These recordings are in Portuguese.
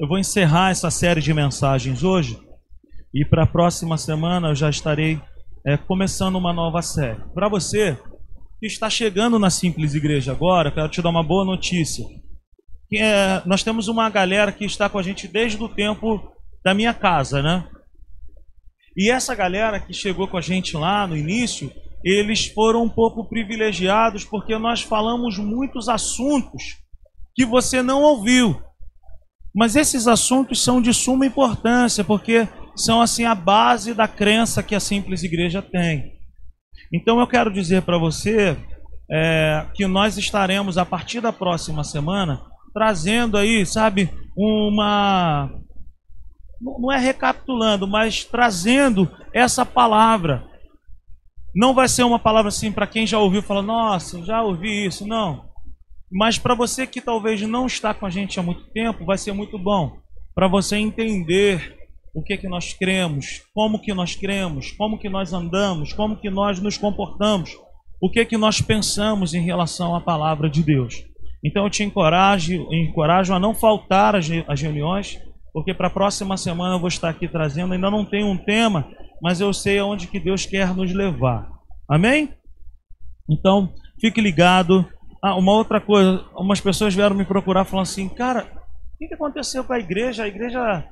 Eu vou encerrar essa série de mensagens hoje e para a próxima semana eu já estarei é, começando uma nova série. Para você que está chegando na Simples Igreja agora, quero te dar uma boa notícia. É, nós temos uma galera que está com a gente desde o tempo da minha casa, né? E essa galera que chegou com a gente lá no início, eles foram um pouco privilegiados porque nós falamos muitos assuntos que você não ouviu. Mas esses assuntos são de suma importância porque são assim a base da crença que a simples igreja tem. Então eu quero dizer para você é, que nós estaremos a partir da próxima semana trazendo aí, sabe, uma não é recapitulando, mas trazendo essa palavra. Não vai ser uma palavra assim para quem já ouviu, fala, nossa, já ouvi isso, não. Mas para você que talvez não está com a gente há muito tempo, vai ser muito bom para você entender o que que nós cremos, como que nós cremos, como que nós andamos, como que nós nos comportamos, o que que nós pensamos em relação à palavra de Deus. Então eu te encorajo, encorajo a não faltar às reuniões, porque para a próxima semana eu vou estar aqui trazendo, ainda não tenho um tema, mas eu sei aonde que Deus quer nos levar. Amém? Então, fique ligado. Ah, uma outra coisa, algumas pessoas vieram me procurar falando assim, cara, o que aconteceu com a igreja? A igreja,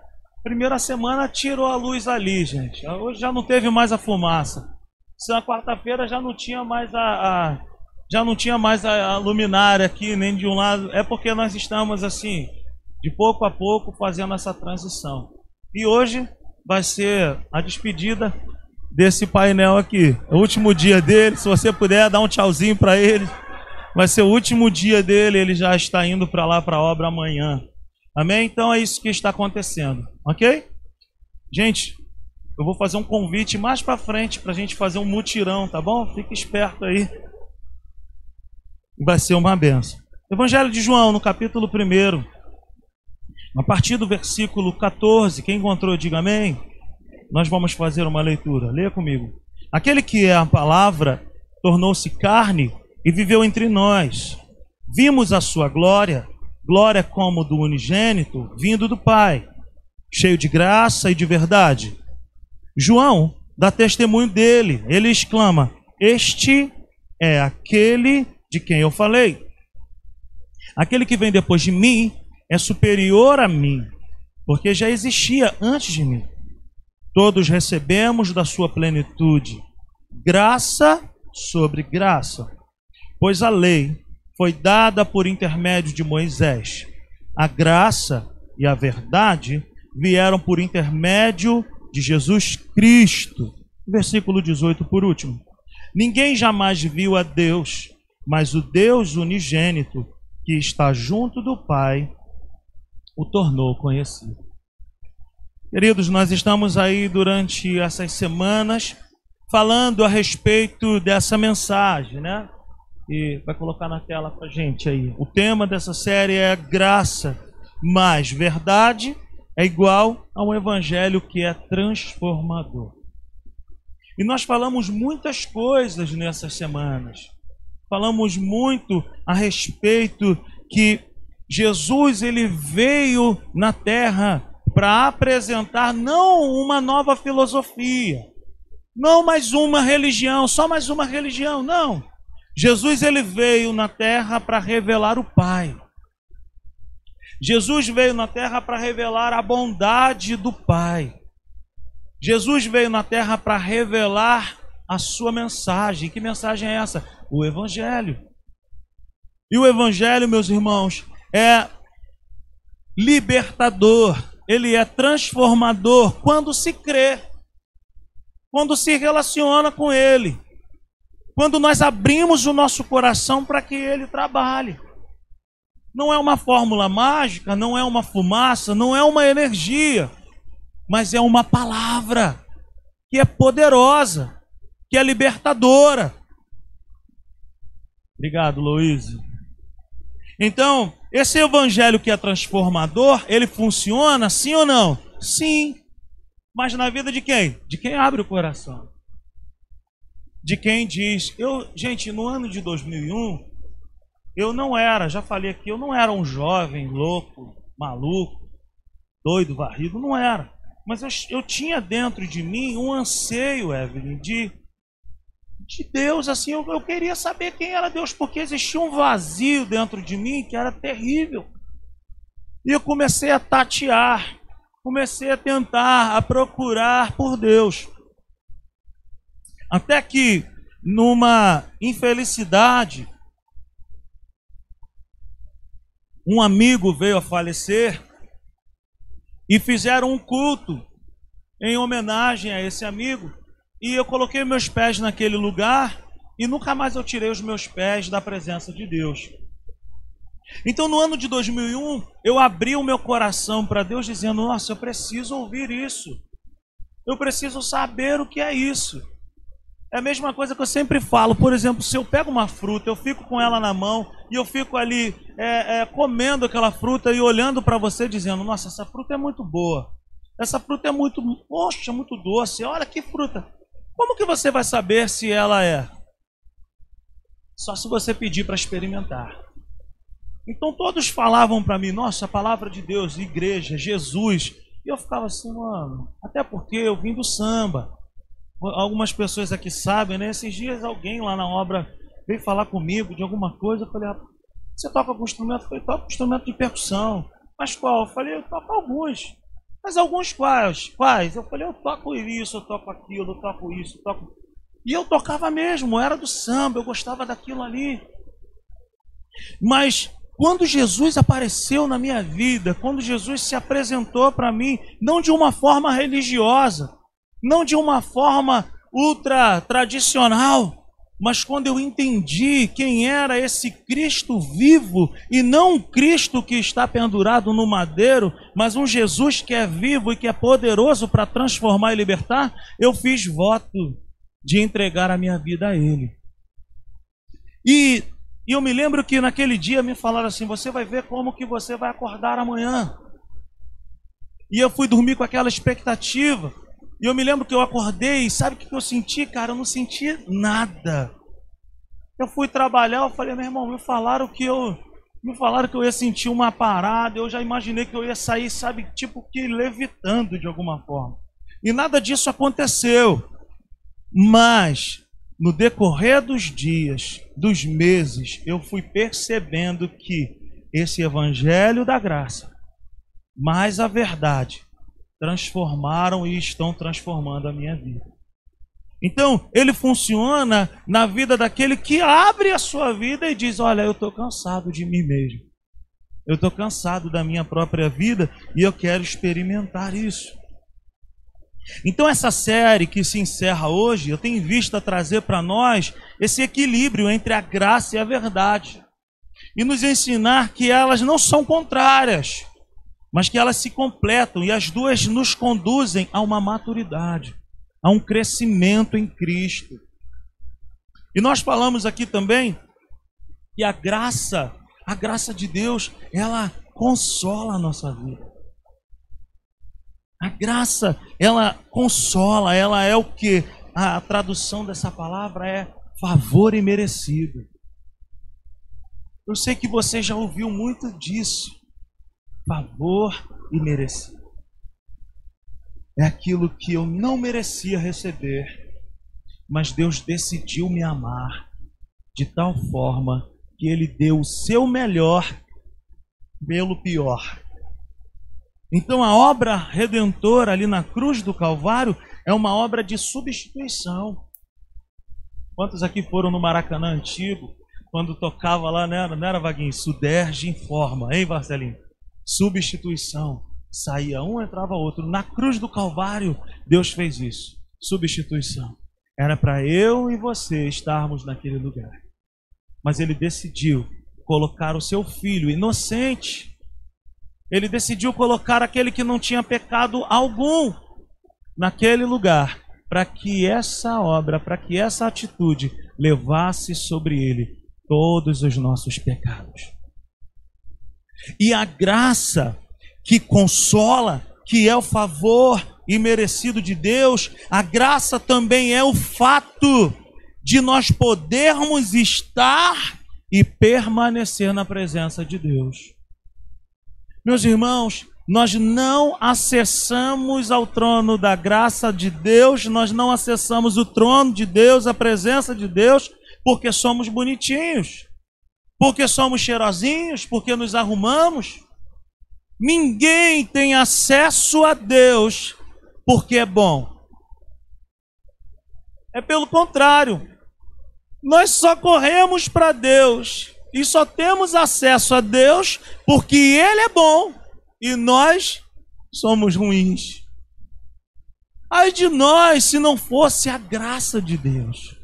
primeira semana, tirou a luz ali, gente. Hoje já não teve mais a fumaça. Se na quarta-feira já não tinha mais a, a, já não tinha mais a, a luminária aqui, nem de um lado. É porque nós estamos assim, de pouco a pouco fazendo essa transição. E hoje vai ser a despedida desse painel aqui. É o último dia dele, se você puder dar um tchauzinho para ele. Vai ser o último dia dele, ele já está indo para lá para a obra amanhã. Amém? Então é isso que está acontecendo, ok? Gente, eu vou fazer um convite mais para frente para a gente fazer um mutirão, tá bom? Fique esperto aí. Vai ser uma benção. Evangelho de João, no capítulo 1. A partir do versículo 14, quem encontrou, diga amém. Nós vamos fazer uma leitura. Leia comigo. Aquele que é a palavra tornou-se carne e viveu entre nós. Vimos a sua glória, glória como do unigênito, vindo do Pai, cheio de graça e de verdade. João dá testemunho dele. Ele exclama: Este é aquele de quem eu falei. Aquele que vem depois de mim é superior a mim, porque já existia antes de mim. Todos recebemos da sua plenitude graça sobre graça, pois a lei foi dada por intermédio de Moisés. A graça e a verdade vieram por intermédio de Jesus Cristo. Versículo 18 por último. Ninguém jamais viu a Deus, mas o Deus unigênito que está junto do Pai o tornou conhecido. Queridos, nós estamos aí durante essas semanas falando a respeito dessa mensagem, né? E vai colocar na tela para gente aí. O tema dessa série é graça mais verdade é igual a um evangelho que é transformador. E nós falamos muitas coisas nessas semanas. Falamos muito a respeito que Jesus ele veio na terra para apresentar não uma nova filosofia, não mais uma religião, só mais uma religião, não. Jesus ele veio na terra para revelar o Pai. Jesus veio na terra para revelar a bondade do Pai. Jesus veio na terra para revelar a sua mensagem. Que mensagem é essa? O Evangelho. E o Evangelho, meus irmãos, é libertador, ele é transformador quando se crê, quando se relaciona com ele, quando nós abrimos o nosso coração para que ele trabalhe. Não é uma fórmula mágica, não é uma fumaça, não é uma energia, mas é uma palavra que é poderosa, que é libertadora. Obrigado, Luiz. Então, esse evangelho que é transformador, ele funciona sim ou não? Sim. Mas na vida de quem? De quem abre o coração. De quem diz, eu, gente, no ano de 2001, eu não era, já falei aqui, eu não era um jovem louco, maluco. doido, varrido, não era. Mas eu, eu tinha dentro de mim um anseio, Evelyn, de, de Deus, assim, eu, eu queria saber quem era Deus, porque existia um vazio dentro de mim que era terrível. E eu comecei a tatear, comecei a tentar, a procurar por Deus. Até que, numa infelicidade, um amigo veio a falecer e fizeram um culto em homenagem a esse amigo. E eu coloquei meus pés naquele lugar e nunca mais eu tirei os meus pés da presença de Deus. Então, no ano de 2001, eu abri o meu coração para Deus, dizendo: Nossa, eu preciso ouvir isso. Eu preciso saber o que é isso. É a mesma coisa que eu sempre falo. Por exemplo, se eu pego uma fruta, eu fico com ela na mão e eu fico ali é, é, comendo aquela fruta e olhando para você dizendo: Nossa, essa fruta é muito boa. Essa fruta é muito, poxa, muito doce. Olha que fruta. Como que você vai saber se ela é? Só se você pedir para experimentar. Então todos falavam para mim: Nossa, a palavra de Deus, igreja, Jesus. E eu ficava assim, mano. Até porque eu vim do samba algumas pessoas aqui sabem, né? Esses dias alguém lá na obra veio falar comigo de alguma coisa. Eu falei, ah, você toca algum instrumento? Eu falei, toco instrumento de percussão. Mas qual? Eu falei, eu toco alguns. Mas alguns quais? Quais? Eu falei, eu toco isso, eu toco aquilo, eu toco isso, eu toco. E eu tocava mesmo, era do samba, eu gostava daquilo ali. Mas quando Jesus apareceu na minha vida, quando Jesus se apresentou para mim, não de uma forma religiosa, não de uma forma ultra tradicional, mas quando eu entendi quem era esse Cristo vivo e não um Cristo que está pendurado no madeiro, mas um Jesus que é vivo e que é poderoso para transformar e libertar, eu fiz voto de entregar a minha vida a Ele. E, e eu me lembro que naquele dia me falaram assim: você vai ver como que você vai acordar amanhã. E eu fui dormir com aquela expectativa. E eu me lembro que eu acordei, sabe o que eu senti, cara? Eu não senti nada. Eu fui trabalhar, eu falei, meu irmão, me falaram que eu. Me falaram que eu ia sentir uma parada, eu já imaginei que eu ia sair, sabe, tipo que levitando de alguma forma. E nada disso aconteceu. Mas, no decorrer dos dias, dos meses, eu fui percebendo que esse evangelho da graça, mais a verdade, transformaram e estão transformando a minha vida. Então, ele funciona na vida daquele que abre a sua vida e diz: Olha, eu estou cansado de mim mesmo. Eu estou cansado da minha própria vida e eu quero experimentar isso. Então, essa série que se encerra hoje, eu tenho visto a trazer para nós esse equilíbrio entre a graça e a verdade. E nos ensinar que elas não são contrárias mas que elas se completam e as duas nos conduzem a uma maturidade, a um crescimento em Cristo. E nós falamos aqui também que a graça, a graça de Deus, ela consola a nossa vida. A graça, ela consola, ela é o que? A tradução dessa palavra é favor imerecido. Eu sei que você já ouviu muito disso favor e merecido. É aquilo que eu não merecia receber, mas Deus decidiu me amar de tal forma que Ele deu o seu melhor pelo pior. Então a obra redentora ali na cruz do Calvário é uma obra de substituição. Quantos aqui foram no Maracanã antigo, quando tocava lá, né, não era Vaguinho? Suderge informa, hein, Marcelinho? Substituição. Saía um, entrava outro. Na cruz do Calvário, Deus fez isso. Substituição. Era para eu e você estarmos naquele lugar. Mas ele decidiu colocar o seu filho inocente. Ele decidiu colocar aquele que não tinha pecado algum naquele lugar, para que essa obra, para que essa atitude levasse sobre ele todos os nossos pecados. E a graça que consola, que é o favor imerecido de Deus, a graça também é o fato de nós podermos estar e permanecer na presença de Deus. Meus irmãos, nós não acessamos ao trono da graça de Deus, nós não acessamos o trono de Deus, a presença de Deus, porque somos bonitinhos, porque somos cheirosinhos, porque nos arrumamos. Ninguém tem acesso a Deus porque é bom. É pelo contrário. Nós só corremos para Deus e só temos acesso a Deus porque Ele é bom e nós somos ruins. Ai de nós se não fosse a graça de Deus.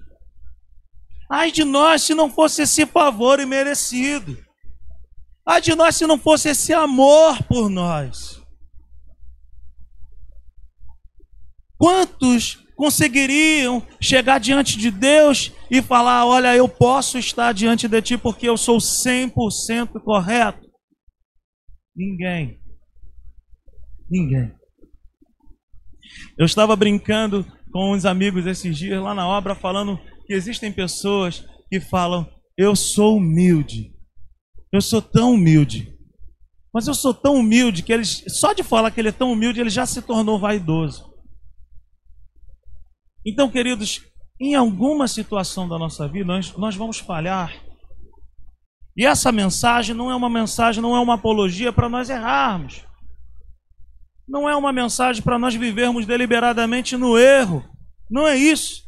Ai de nós se não fosse esse favor imerecido. Ai de nós se não fosse esse amor por nós. Quantos conseguiriam chegar diante de Deus e falar: Olha, eu posso estar diante de ti porque eu sou 100% correto? Ninguém. Ninguém. Eu estava brincando com uns amigos esses dias lá na obra, falando que existem pessoas que falam: Eu sou humilde. Eu sou tão humilde. Mas eu sou tão humilde que eles, só de falar que ele é tão humilde, ele já se tornou vaidoso. Então, queridos, em alguma situação da nossa vida, nós, nós vamos falhar. E essa mensagem não é uma mensagem, não é uma apologia para nós errarmos. Não é uma mensagem para nós vivermos deliberadamente no erro. Não é isso.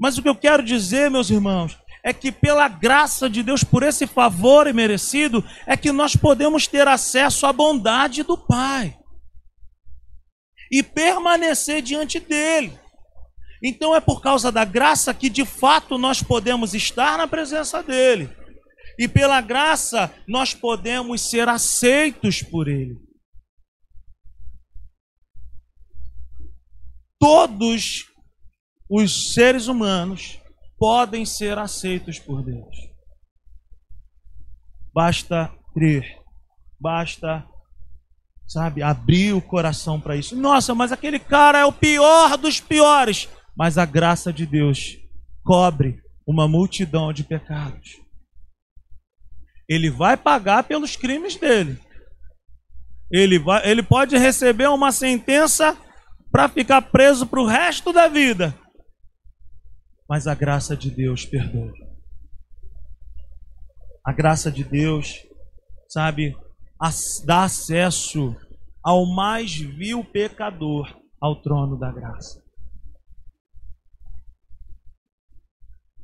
Mas o que eu quero dizer, meus irmãos, é que pela graça de Deus, por esse favor imerecido, é que nós podemos ter acesso à bondade do Pai e permanecer diante dele. Então é por causa da graça que de fato nós podemos estar na presença dele. E pela graça nós podemos ser aceitos por ele. todos os seres humanos podem ser aceitos por Deus. Basta crer, basta, sabe, abrir o coração para isso. Nossa, mas aquele cara é o pior dos piores. Mas a graça de Deus cobre uma multidão de pecados. Ele vai pagar pelos crimes dele. Ele, vai, ele pode receber uma sentença para ficar preso para o resto da vida. Mas a graça de Deus perdoa. A graça de Deus, sabe, dá acesso ao mais vil pecador ao trono da graça.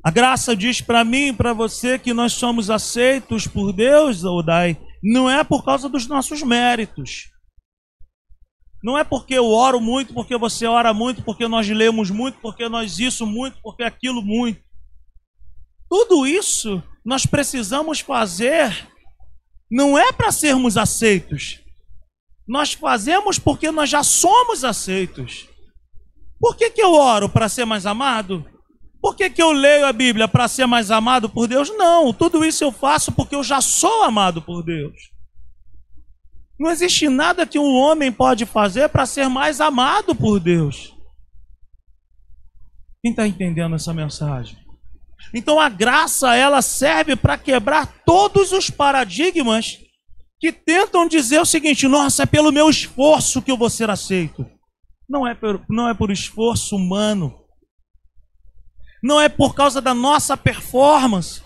A graça diz para mim e para você que nós somos aceitos por Deus, Odai, não é por causa dos nossos méritos. Não é porque eu oro muito, porque você ora muito, porque nós lemos muito, porque nós isso muito, porque aquilo muito. Tudo isso nós precisamos fazer não é para sermos aceitos. Nós fazemos porque nós já somos aceitos. Por que, que eu oro para ser mais amado? Por que, que eu leio a Bíblia para ser mais amado por Deus? Não, tudo isso eu faço porque eu já sou amado por Deus. Não existe nada que um homem pode fazer para ser mais amado por Deus. Quem está entendendo essa mensagem? Então a graça ela serve para quebrar todos os paradigmas que tentam dizer o seguinte: nossa, é pelo meu esforço que eu vou ser aceito. Não é por, não é por esforço humano. Não é por causa da nossa performance,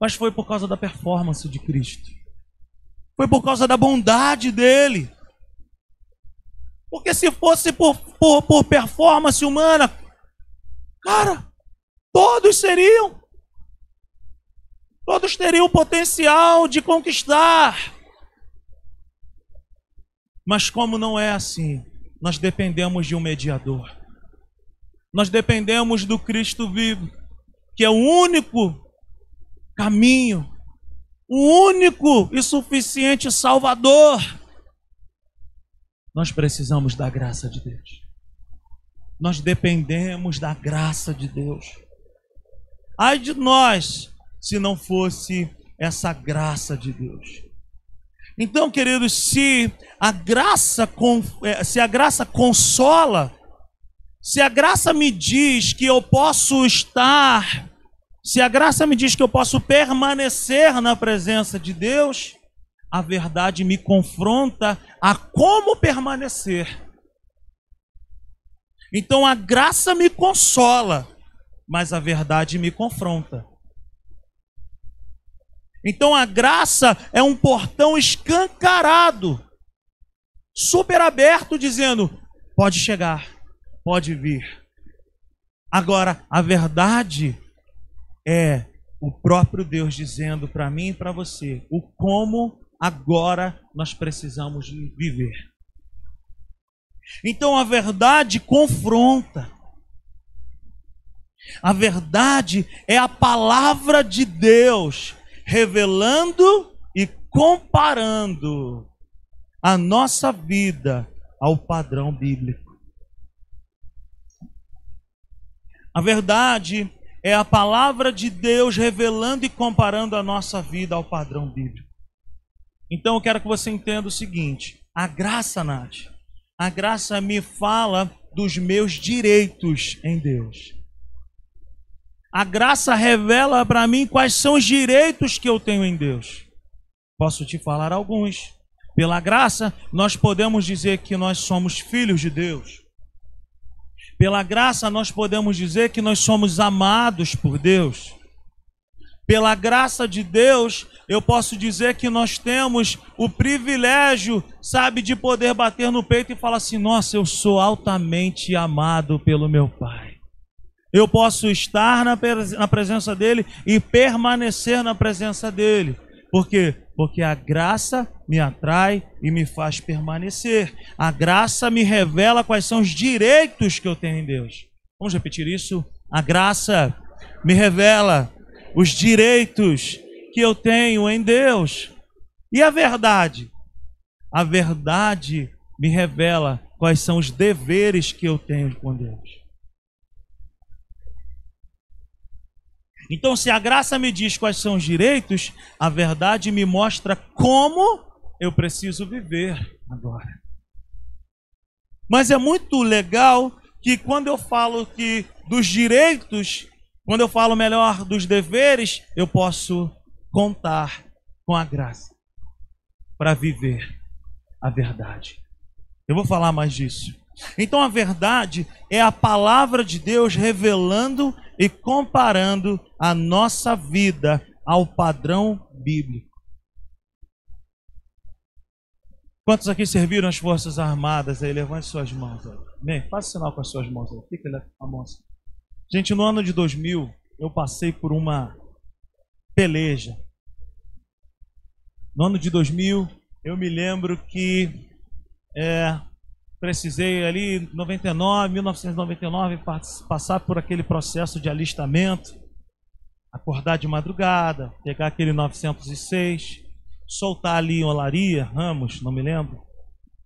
mas foi por causa da performance de Cristo. Foi por causa da bondade dele. Porque se fosse por, por, por performance humana, cara, todos seriam. Todos teriam o potencial de conquistar. Mas como não é assim, nós dependemos de um mediador. Nós dependemos do Cristo vivo, que é o único caminho o único e suficiente Salvador. Nós precisamos da graça de Deus. Nós dependemos da graça de Deus. Ai de nós se não fosse essa graça de Deus. Então, queridos, se a graça é, se a graça consola, se a graça me diz que eu posso estar se a graça me diz que eu posso permanecer na presença de Deus, a verdade me confronta a como permanecer. Então a graça me consola, mas a verdade me confronta. Então a graça é um portão escancarado, super aberto, dizendo: pode chegar, pode vir. Agora, a verdade é o próprio Deus dizendo para mim e para você o como agora nós precisamos viver. Então a verdade confronta. A verdade é a palavra de Deus revelando e comparando a nossa vida ao padrão bíblico. A verdade é a palavra de Deus revelando e comparando a nossa vida ao padrão bíblico. Então eu quero que você entenda o seguinte: a graça, Nath, a graça me fala dos meus direitos em Deus. A graça revela para mim quais são os direitos que eu tenho em Deus. Posso te falar alguns. Pela graça, nós podemos dizer que nós somos filhos de Deus. Pela graça, nós podemos dizer que nós somos amados por Deus. Pela graça de Deus, eu posso dizer que nós temos o privilégio, sabe, de poder bater no peito e falar assim: nossa, eu sou altamente amado pelo meu Pai. Eu posso estar na, presença dEle e permanecer na presença dEle. Por quê? Porque a graça me atrai e me faz permanecer. A graça me revela quais são os direitos que eu tenho em Deus. Vamos repetir isso? A graça me revela os direitos que eu tenho em Deus. E a verdade? A verdade me revela quais são os deveres que eu tenho com Deus. Então, se a graça me diz quais são os direitos, a verdade me mostra como eu preciso viver agora. Mas é muito legal que quando eu falo que dos direitos, quando eu falo melhor dos deveres, eu posso contar com a graça para viver a verdade. Eu vou falar mais disso. Então a verdade é a palavra de Deus revelando e comparando a nossa vida ao padrão bíblico. Quantos aqui serviram as Forças Armadas aí? Levante suas mãos. Bem, faça sinal com as suas mãos aí. Fica a mão assim. Gente, no ano de 2000, eu passei por uma peleja no ano de 2000, eu me lembro que é, precisei ali, 99, 1999, passar por aquele processo de alistamento, acordar de madrugada, pegar aquele 906, soltar ali em Olaria, Ramos, não me lembro,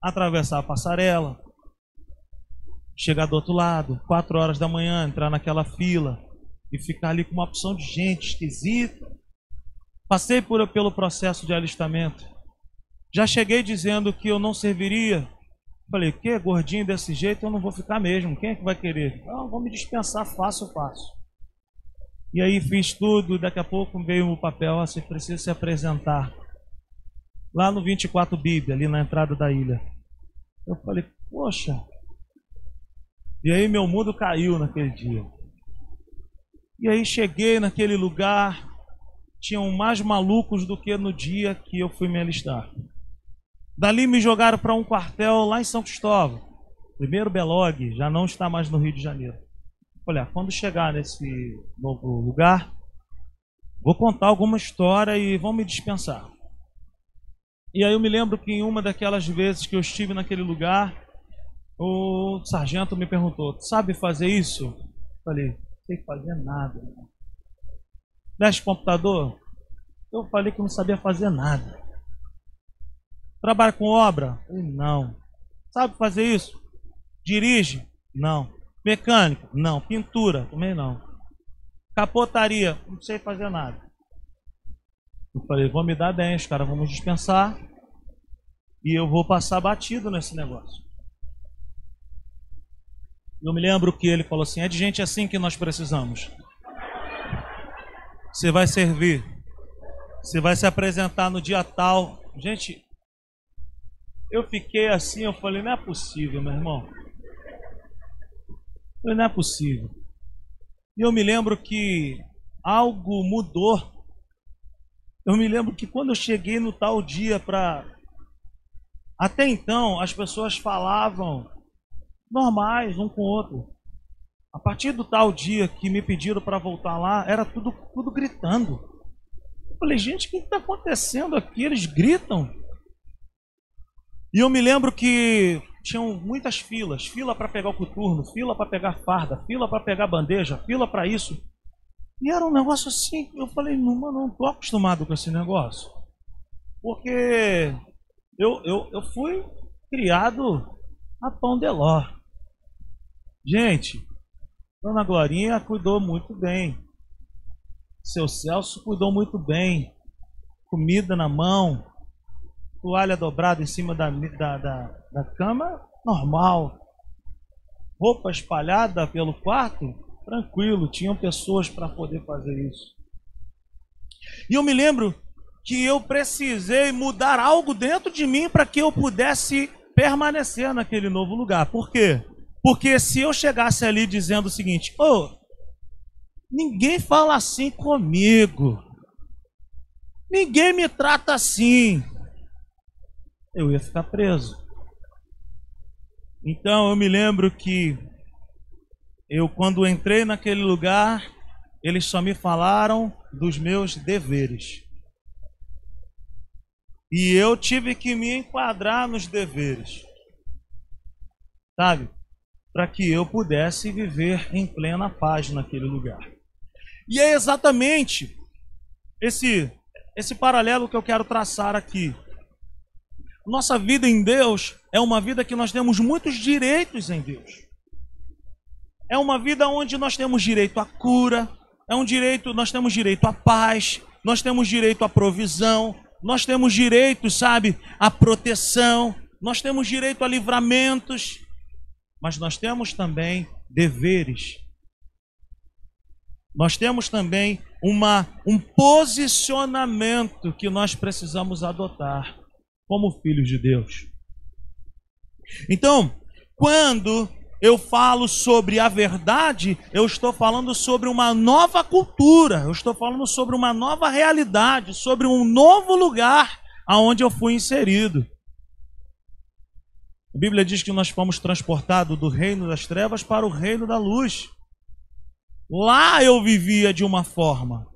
atravessar a passarela, chegar do outro lado, 4 horas da manhã, entrar naquela fila e ficar ali com uma opção de gente esquisita, Passei por, pelo processo de alistamento. Já cheguei dizendo que eu não serviria. Falei, que gordinho desse jeito eu não vou ficar mesmo. Quem é que vai querer? Não, vou me dispensar fácil, fácil. E aí fiz tudo, daqui a pouco veio o papel, ó, você precisa se apresentar. Lá no 24 Bíblia, ali na entrada da ilha. Eu falei, poxa. E aí meu mundo caiu naquele dia. E aí cheguei naquele lugar, tinham mais malucos do que no dia que eu fui me alistar. Dali me jogaram para um quartel lá em São Cristóvão. Primeiro Belog, já não está mais no Rio de Janeiro. Olha, quando chegar nesse novo lugar, vou contar alguma história e vão me dispensar. E aí eu me lembro que em uma daquelas vezes que eu estive naquele lugar, o sargento me perguntou: "Sabe fazer isso?" Falei: "Não sei fazer nada." Mexe computador? Eu falei que não sabia fazer nada. Trabalha com obra? Não. Sabe fazer isso? Dirige? Não. Mecânico? Não. Pintura? Também não. Capotaria? Não sei fazer nada. Eu falei, vou me dar bem, os caras vão me dispensar e eu vou passar batido nesse negócio. Eu me lembro que ele falou assim: é de gente assim que nós precisamos. Você vai servir. Você vai se apresentar no dia tal. gente, eu fiquei assim, eu falei, não é possível, meu irmão. Eu falei, não é possível. E eu me lembro que algo mudou. Eu me lembro que quando eu cheguei no tal dia para. Até então, as pessoas falavam normais um com o outro. A partir do tal dia que me pediram para voltar lá, era tudo, tudo gritando. Eu falei, gente, o que está acontecendo aqui? Eles gritam. E eu me lembro que tinham muitas filas, fila para pegar o coturno, fila para pegar farda, fila para pegar bandeja, fila para isso. E era um negócio assim, eu falei, mano, não tô acostumado com esse negócio. Porque eu, eu, eu fui criado a pão de ló. Gente, Dona Glorinha cuidou muito bem. Seu Celso cuidou muito bem. Comida na mão, toalha dobrada em cima da, da, da, da cama, normal. Roupa espalhada pelo quarto, tranquilo, tinham pessoas para poder fazer isso. E eu me lembro que eu precisei mudar algo dentro de mim para que eu pudesse permanecer naquele novo lugar. Por quê? Porque se eu chegasse ali dizendo o seguinte: Ô, oh, ninguém fala assim comigo, ninguém me trata assim, eu ia ficar preso. Então eu me lembro que eu, quando entrei naquele lugar, eles só me falaram dos meus deveres. E eu tive que me enquadrar nos deveres. Sabe? Para que eu pudesse viver em plena paz naquele lugar. E é exatamente esse esse paralelo que eu quero traçar aqui. Nossa vida em Deus é uma vida que nós temos muitos direitos em Deus. É uma vida onde nós temos direito à cura, é um direito, nós temos direito à paz, nós temos direito à provisão, nós temos direito, sabe, à proteção, nós temos direito a livramentos, mas nós temos também deveres. Nós temos também uma, um posicionamento que nós precisamos adotar como filhos de Deus. Então, quando eu falo sobre a verdade, eu estou falando sobre uma nova cultura, eu estou falando sobre uma nova realidade, sobre um novo lugar aonde eu fui inserido. A Bíblia diz que nós fomos transportados do reino das trevas para o reino da luz. Lá eu vivia de uma forma.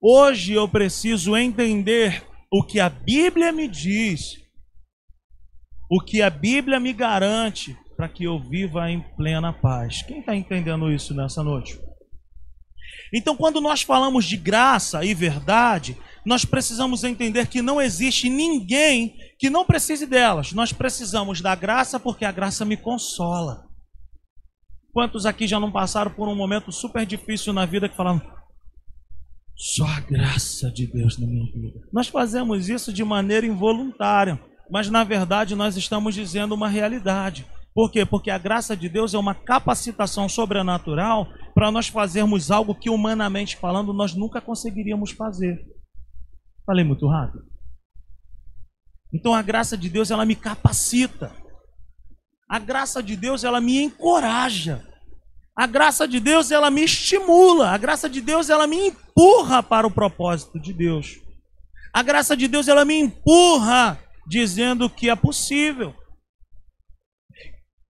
Hoje eu preciso entender o que a Bíblia me diz o que a Bíblia me garante para que eu viva em plena paz. Quem está entendendo isso nessa noite? Então, quando nós falamos de graça e verdade, nós precisamos entender que não existe ninguém que não precise delas. Nós precisamos da graça porque a graça me consola. Quantos aqui já não passaram por um momento super difícil na vida que falaram, só a graça de Deus na minha vida? Nós fazemos isso de maneira involuntária mas na verdade nós estamos dizendo uma realidade. Por quê? Porque a graça de Deus é uma capacitação sobrenatural para nós fazermos algo que, humanamente falando, nós nunca conseguiríamos fazer. Falei muito rápido. Então a graça de Deus ela me capacita. A graça de Deus ela me encoraja. A graça de Deus ela me estimula. A graça de Deus ela me empurra para o propósito de Deus. A graça de Deus ela me empurra dizendo que é possível.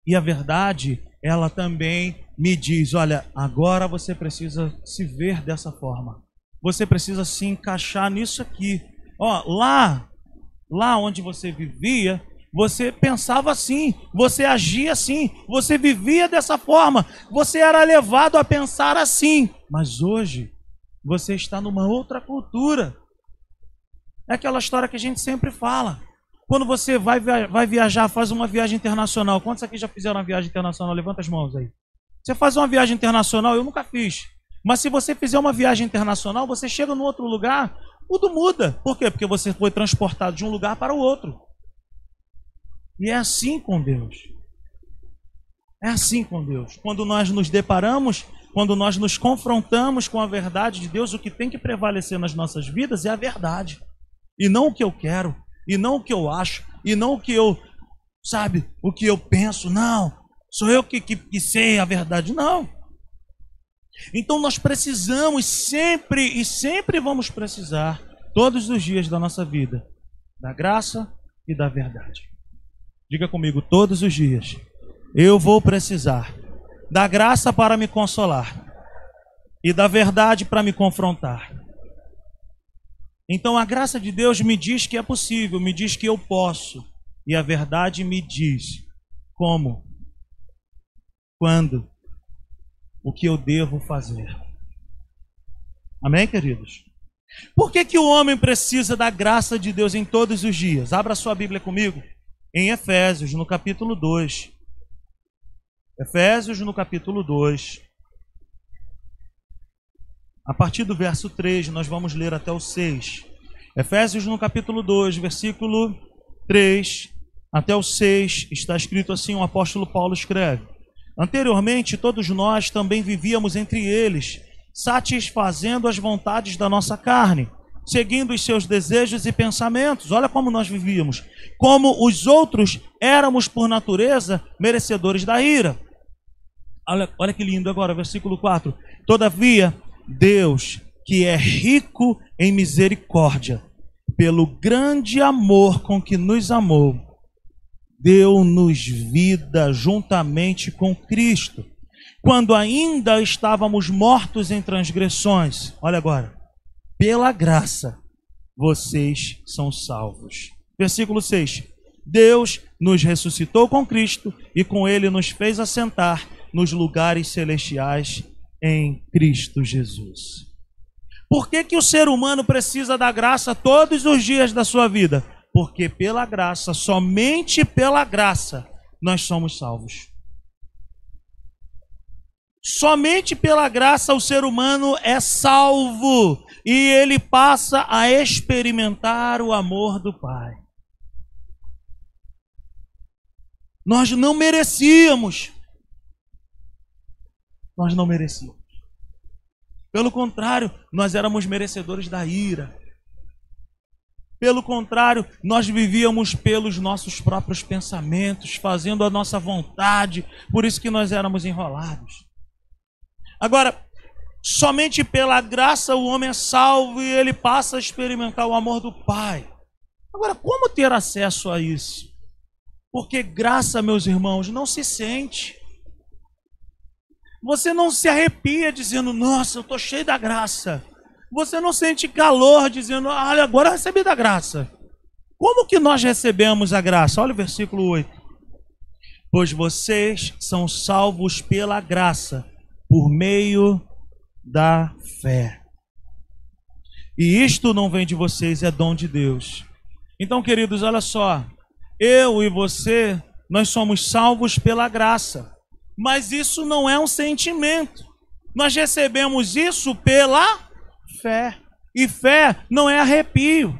E a verdade, ela também me diz: olha, agora você precisa se ver dessa forma. Você precisa se encaixar nisso aqui. Ó, lá, lá onde você vivia, você pensava assim, você agia assim, você vivia dessa forma, você era levado a pensar assim. Mas hoje, você está numa outra cultura. É aquela história que a gente sempre fala. Quando você vai, vai viajar, faz uma viagem internacional. Quantos aqui já fizeram uma viagem internacional? Levanta as mãos aí. Você faz uma viagem internacional, eu nunca fiz. Mas se você fizer uma viagem internacional, você chega num outro lugar, tudo muda. Por quê? Porque você foi transportado de um lugar para o outro. E é assim com Deus. É assim com Deus. Quando nós nos deparamos, quando nós nos confrontamos com a verdade de Deus, o que tem que prevalecer nas nossas vidas é a verdade. E não o que eu quero, e não o que eu acho, e não o que eu, sabe, o que eu penso, não. Sou eu que, que, que sei a verdade, não. Então nós precisamos sempre e sempre vamos precisar, todos os dias da nossa vida, da graça e da verdade. Diga comigo, todos os dias, eu vou precisar da graça para me consolar e da verdade para me confrontar. Então a graça de Deus me diz que é possível, me diz que eu posso, e a verdade me diz como, quando, o que eu devo fazer. Amém, queridos? Por que, que o homem precisa da graça de Deus em todos os dias? Abra sua Bíblia comigo em Efésios, no capítulo 2. Efésios, no capítulo 2. A partir do verso 3, nós vamos ler até o 6. Efésios, no capítulo 2, versículo 3 até o 6, está escrito assim: o apóstolo Paulo escreve. Anteriormente, todos nós também vivíamos entre eles, satisfazendo as vontades da nossa carne, seguindo os seus desejos e pensamentos. Olha como nós vivíamos. Como os outros éramos, por natureza, merecedores da ira. Olha, olha que lindo agora, versículo 4. Todavia, Deus, que é rico em misericórdia, pelo grande amor com que nos amou, deu-nos vida juntamente com Cristo, quando ainda estávamos mortos em transgressões. Olha agora, pela graça vocês são salvos. Versículo 6. Deus nos ressuscitou com Cristo e com ele nos fez assentar nos lugares celestiais em Cristo Jesus. Por que, que o ser humano precisa da graça todos os dias da sua vida? porque pela graça, somente pela graça, nós somos salvos. Somente pela graça o ser humano é salvo e ele passa a experimentar o amor do Pai. Nós não merecíamos. Nós não merecíamos. Pelo contrário, nós éramos merecedores da ira. Pelo contrário, nós vivíamos pelos nossos próprios pensamentos, fazendo a nossa vontade, por isso que nós éramos enrolados. Agora, somente pela graça o homem é salvo e ele passa a experimentar o amor do Pai. Agora, como ter acesso a isso? Porque graça, meus irmãos, não se sente. Você não se arrepia dizendo, nossa, eu estou cheio da graça você não sente calor dizendo, olha, agora eu recebi da graça. Como que nós recebemos a graça? Olha o versículo 8. Pois vocês são salvos pela graça, por meio da fé. E isto não vem de vocês, é dom de Deus. Então, queridos, olha só. Eu e você, nós somos salvos pela graça. Mas isso não é um sentimento. Nós recebemos isso pela fé. E fé não é arrepio.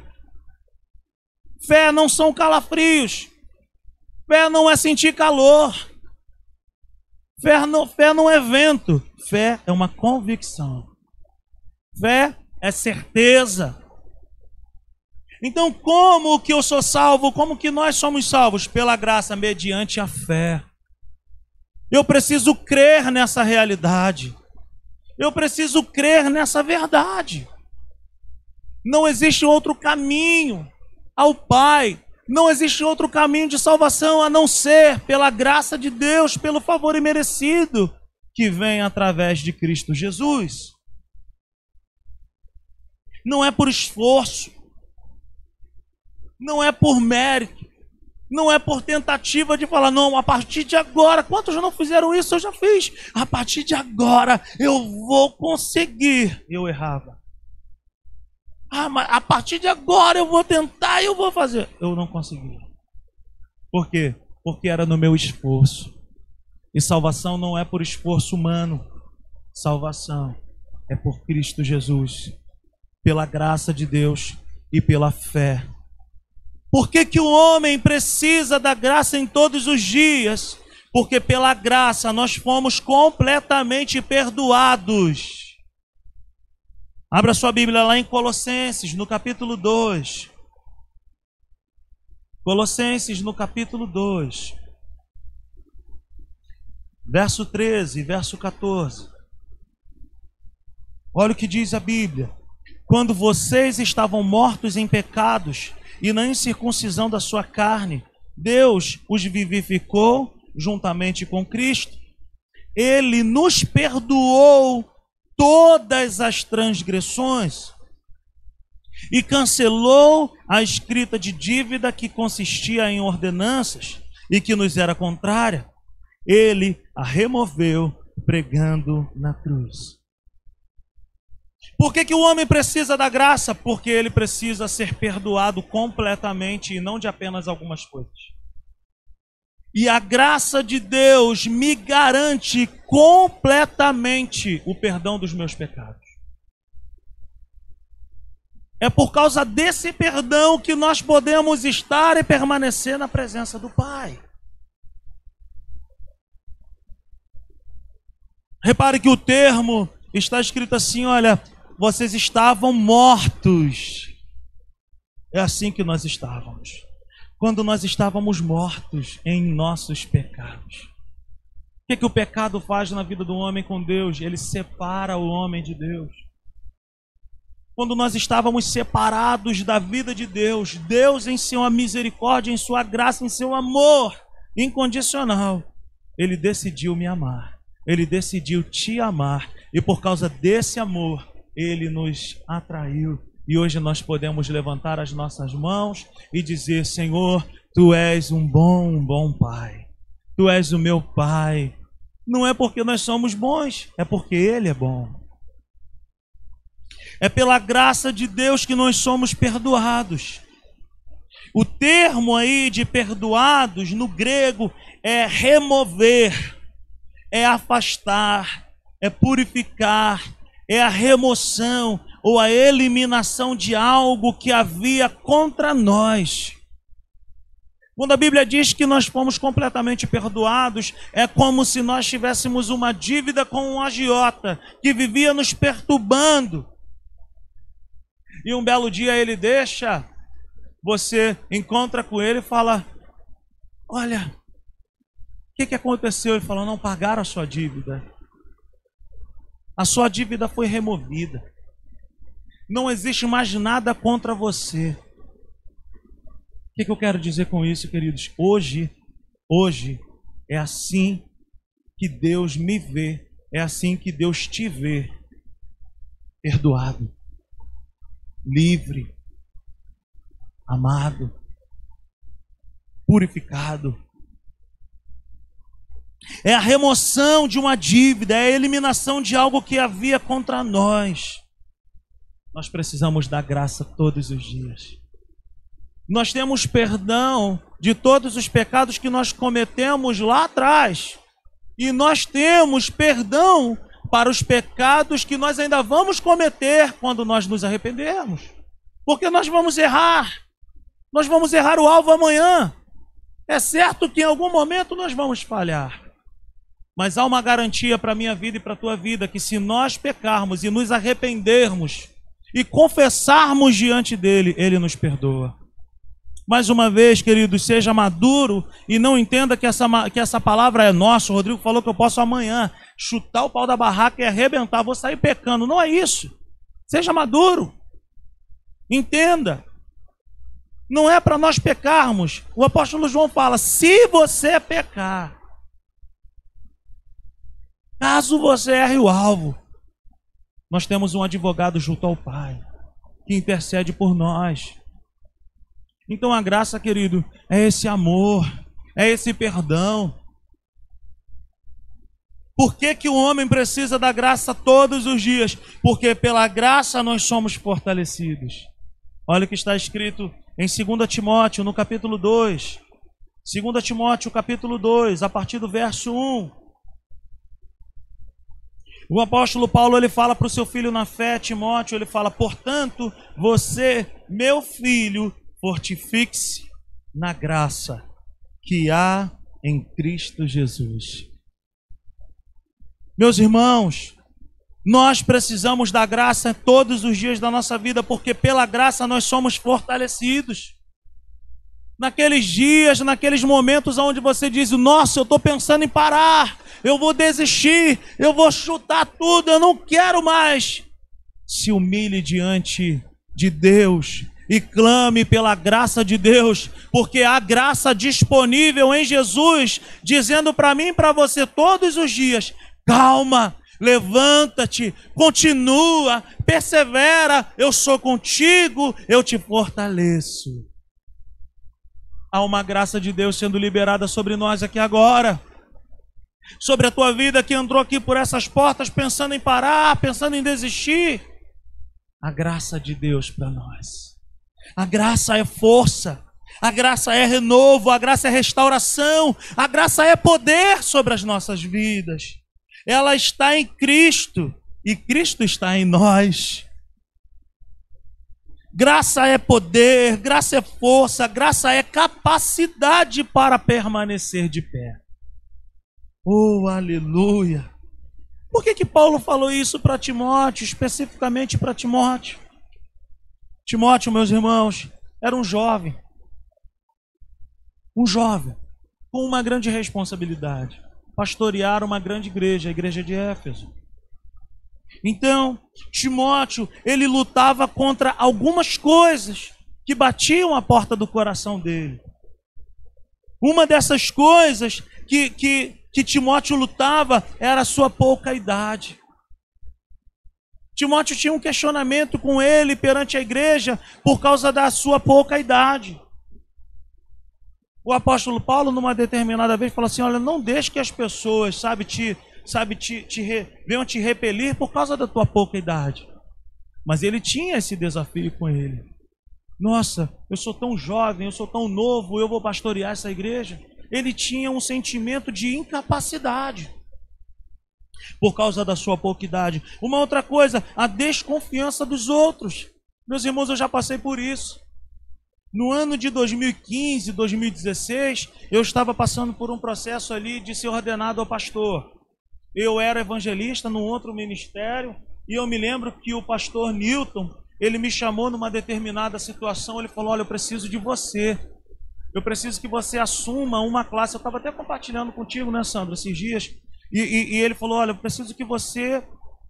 Fé não são calafrios. Fé não é sentir calor. Fé não, fé não é vento. Fé é uma convicção. Fé é certeza. Então, como que eu sou salvo? Como que nós somos salvos? Pela graça, mediante a fé. Eu preciso crer nessa realidade. Eu preciso crer nessa verdade. Não existe outro caminho ao Pai. Não existe outro caminho de salvação a não ser pela graça de Deus, pelo favor imerecido que vem através de Cristo Jesus. Não é por esforço, não é por mérito, não é por tentativa de falar, não, a partir de agora, quantos já não fizeram isso? Eu já fiz. A partir de agora eu vou conseguir. Eu errava. Ah, mas a partir de agora eu vou tentar e eu vou fazer. Eu não consegui. Por quê? Porque era no meu esforço. E salvação não é por esforço humano. Salvação é por Cristo Jesus, pela graça de Deus e pela fé por que, que o homem precisa da graça em todos os dias? Porque pela graça nós fomos completamente perdoados. Abra sua Bíblia lá em Colossenses, no capítulo 2. Colossenses no capítulo 2, verso 13, verso 14. Olha o que diz a Bíblia. Quando vocês estavam mortos em pecados e na incircuncisão da sua carne, Deus os vivificou juntamente com Cristo. Ele nos perdoou todas as transgressões e cancelou a escrita de dívida que consistia em ordenanças e que nos era contrária. Ele a removeu pregando na cruz. Por que, que o homem precisa da graça? Porque ele precisa ser perdoado completamente e não de apenas algumas coisas. E a graça de Deus me garante completamente o perdão dos meus pecados. É por causa desse perdão que nós podemos estar e permanecer na presença do Pai. Repare que o termo está escrito assim: olha, vocês estavam mortos. É assim que nós estávamos. Quando nós estávamos mortos em nossos pecados. O que, que o pecado faz na vida do homem com Deus? Ele separa o homem de Deus. Quando nós estávamos separados da vida de Deus, Deus, em sua misericórdia, em sua graça, em seu amor incondicional, Ele decidiu me amar. Ele decidiu te amar. E por causa desse amor, ele nos atraiu. E hoje nós podemos levantar as nossas mãos e dizer: Senhor, tu és um bom, um bom Pai. Tu és o meu Pai. Não é porque nós somos bons, é porque Ele é bom. É pela graça de Deus que nós somos perdoados. O termo aí de perdoados no grego é remover, é afastar, é purificar, é a remoção ou a eliminação de algo que havia contra nós. Quando a Bíblia diz que nós fomos completamente perdoados, é como se nós tivéssemos uma dívida com um agiota que vivia nos perturbando. E um belo dia ele deixa, você encontra com ele e fala: Olha, o que, que aconteceu? Ele falou: Não pagaram a sua dívida. A sua dívida foi removida. Não existe mais nada contra você. O que, que eu quero dizer com isso, queridos? Hoje, hoje, é assim que Deus me vê, é assim que Deus te vê. Perdoado, livre, amado, purificado é a remoção de uma dívida, é a eliminação de algo que havia contra nós. Nós precisamos da graça todos os dias. Nós temos perdão de todos os pecados que nós cometemos lá atrás. E nós temos perdão para os pecados que nós ainda vamos cometer quando nós nos arrependermos. Porque nós vamos errar. Nós vamos errar o alvo amanhã. É certo que em algum momento nós vamos falhar. Mas há uma garantia para a minha vida e para a tua vida: que se nós pecarmos e nos arrependermos e confessarmos diante dele, ele nos perdoa. Mais uma vez, querido, seja maduro e não entenda que essa, que essa palavra é nossa. O Rodrigo falou que eu posso amanhã chutar o pau da barraca e arrebentar, vou sair pecando. Não é isso. Seja maduro. Entenda. Não é para nós pecarmos. O apóstolo João fala: se você pecar, Caso você erre o alvo, nós temos um advogado junto ao Pai que intercede por nós. Então a graça, querido, é esse amor, é esse perdão. Por que, que o homem precisa da graça todos os dias? Porque pela graça nós somos fortalecidos. Olha o que está escrito em 2 Timóteo, no capítulo 2. 2 Timóteo, capítulo 2, a partir do verso 1. O apóstolo Paulo ele fala para o seu filho na fé, Timóteo, ele fala: portanto, você, meu filho, fortifique-se na graça que há em Cristo Jesus. Meus irmãos, nós precisamos da graça todos os dias da nossa vida, porque pela graça nós somos fortalecidos. Naqueles dias, naqueles momentos onde você diz: Nossa, eu estou pensando em parar, eu vou desistir, eu vou chutar tudo, eu não quero mais. Se humilhe diante de Deus e clame pela graça de Deus, porque há graça disponível em Jesus, dizendo para mim e para você todos os dias: calma, levanta-te, continua, persevera, eu sou contigo, eu te fortaleço. Há uma graça de Deus sendo liberada sobre nós aqui agora. Sobre a tua vida que entrou aqui por essas portas pensando em parar, pensando em desistir. A graça de Deus para nós. A graça é força. A graça é renovo, a graça é restauração, a graça é poder sobre as nossas vidas ela está em Cristo e Cristo está em nós. Graça é poder, graça é força, graça é capacidade para permanecer de pé. Oh, aleluia! Por que, que Paulo falou isso para Timóteo, especificamente para Timóteo? Timóteo, meus irmãos, era um jovem. Um jovem com uma grande responsabilidade pastorear uma grande igreja, a igreja de Éfeso. Então, Timóteo, ele lutava contra algumas coisas que batiam a porta do coração dele. Uma dessas coisas que, que, que Timóteo lutava era a sua pouca idade. Timóteo tinha um questionamento com ele perante a igreja por causa da sua pouca idade. O apóstolo Paulo, numa determinada vez, falou assim: Olha, não deixe que as pessoas, sabe, te, sabe, te, te re, venham te repelir por causa da tua pouca idade. Mas ele tinha esse desafio com ele. Nossa, eu sou tão jovem, eu sou tão novo, eu vou pastorear essa igreja. Ele tinha um sentimento de incapacidade por causa da sua pouca idade. Uma outra coisa, a desconfiança dos outros. Meus irmãos, eu já passei por isso. No ano de 2015, 2016, eu estava passando por um processo ali de ser ordenado ao pastor. Eu era evangelista num outro ministério e eu me lembro que o pastor Newton, ele me chamou numa determinada situação, ele falou: "Olha, eu preciso de você. Eu preciso que você assuma uma classe". Eu estava até compartilhando contigo, né, Sandro, esses dias. E, e, e ele falou: "Olha, eu preciso que você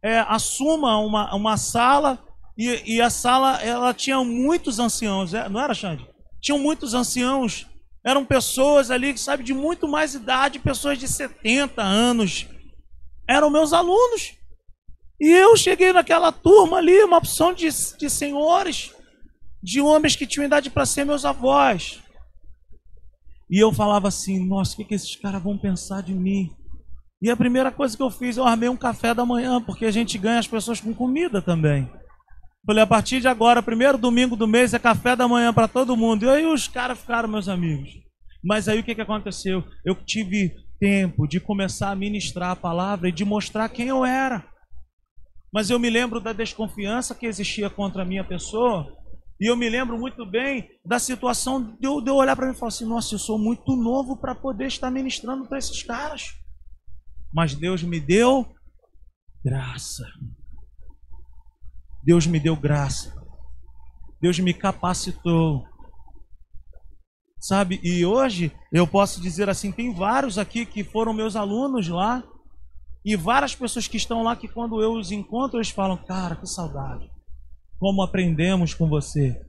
é, assuma uma, uma sala e, e, a sala, ela tinha muitos anciãos, é, não era, Xande? Tinham muitos anciãos. Eram pessoas ali, que sabe, de muito mais idade, pessoas de 70 anos. Eram meus alunos. E eu cheguei naquela turma ali, uma opção de, de senhores, de homens que tinham idade para ser meus avós. E eu falava assim: nossa, o que, que esses caras vão pensar de mim? E a primeira coisa que eu fiz, eu armei um café da manhã, porque a gente ganha as pessoas com comida também. Falei, a partir de agora, primeiro domingo do mês é café da manhã para todo mundo. E aí os caras ficaram meus amigos. Mas aí o que, que aconteceu? Eu tive tempo de começar a ministrar a palavra e de mostrar quem eu era. Mas eu me lembro da desconfiança que existia contra a minha pessoa. E eu me lembro muito bem da situação de eu, de eu olhar para mim e falar assim: nossa, eu sou muito novo para poder estar ministrando para esses caras. Mas Deus me deu graça. Deus me deu graça. Deus me capacitou. Sabe? E hoje eu posso dizer assim, tem vários aqui que foram meus alunos lá e várias pessoas que estão lá que quando eu os encontro eles falam: "Cara, que saudade. Como aprendemos com você".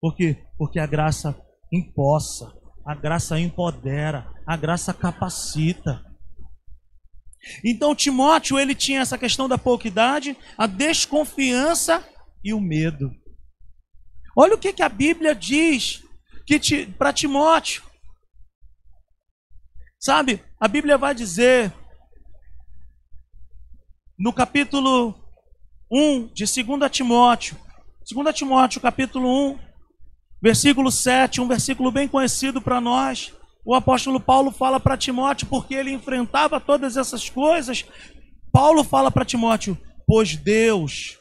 Por quê? Porque a graça impossa, a graça empodera, a graça capacita. Então Timóteo, ele tinha essa questão da pouca idade, a desconfiança e o medo. Olha o que, que a Bíblia diz que para Timóteo. Sabe, a Bíblia vai dizer no capítulo 1 de 2 Timóteo, 2 Timóteo, capítulo 1, versículo 7, um versículo bem conhecido para nós o apóstolo Paulo fala para Timóteo, porque ele enfrentava todas essas coisas. Paulo fala para Timóteo: Pois Deus,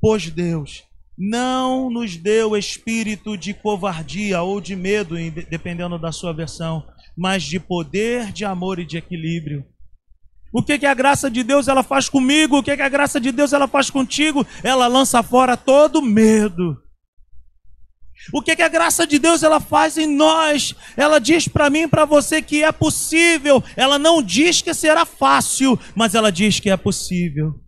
pois Deus, não nos deu espírito de covardia ou de medo, dependendo da sua versão, mas de poder, de amor e de equilíbrio. O que, que a graça de Deus ela faz comigo? O que, que a graça de Deus ela faz contigo? Ela lança fora todo medo. O que, que a graça de Deus ela faz em nós? Ela diz para mim para você que é possível. Ela não diz que será fácil, mas ela diz que é possível.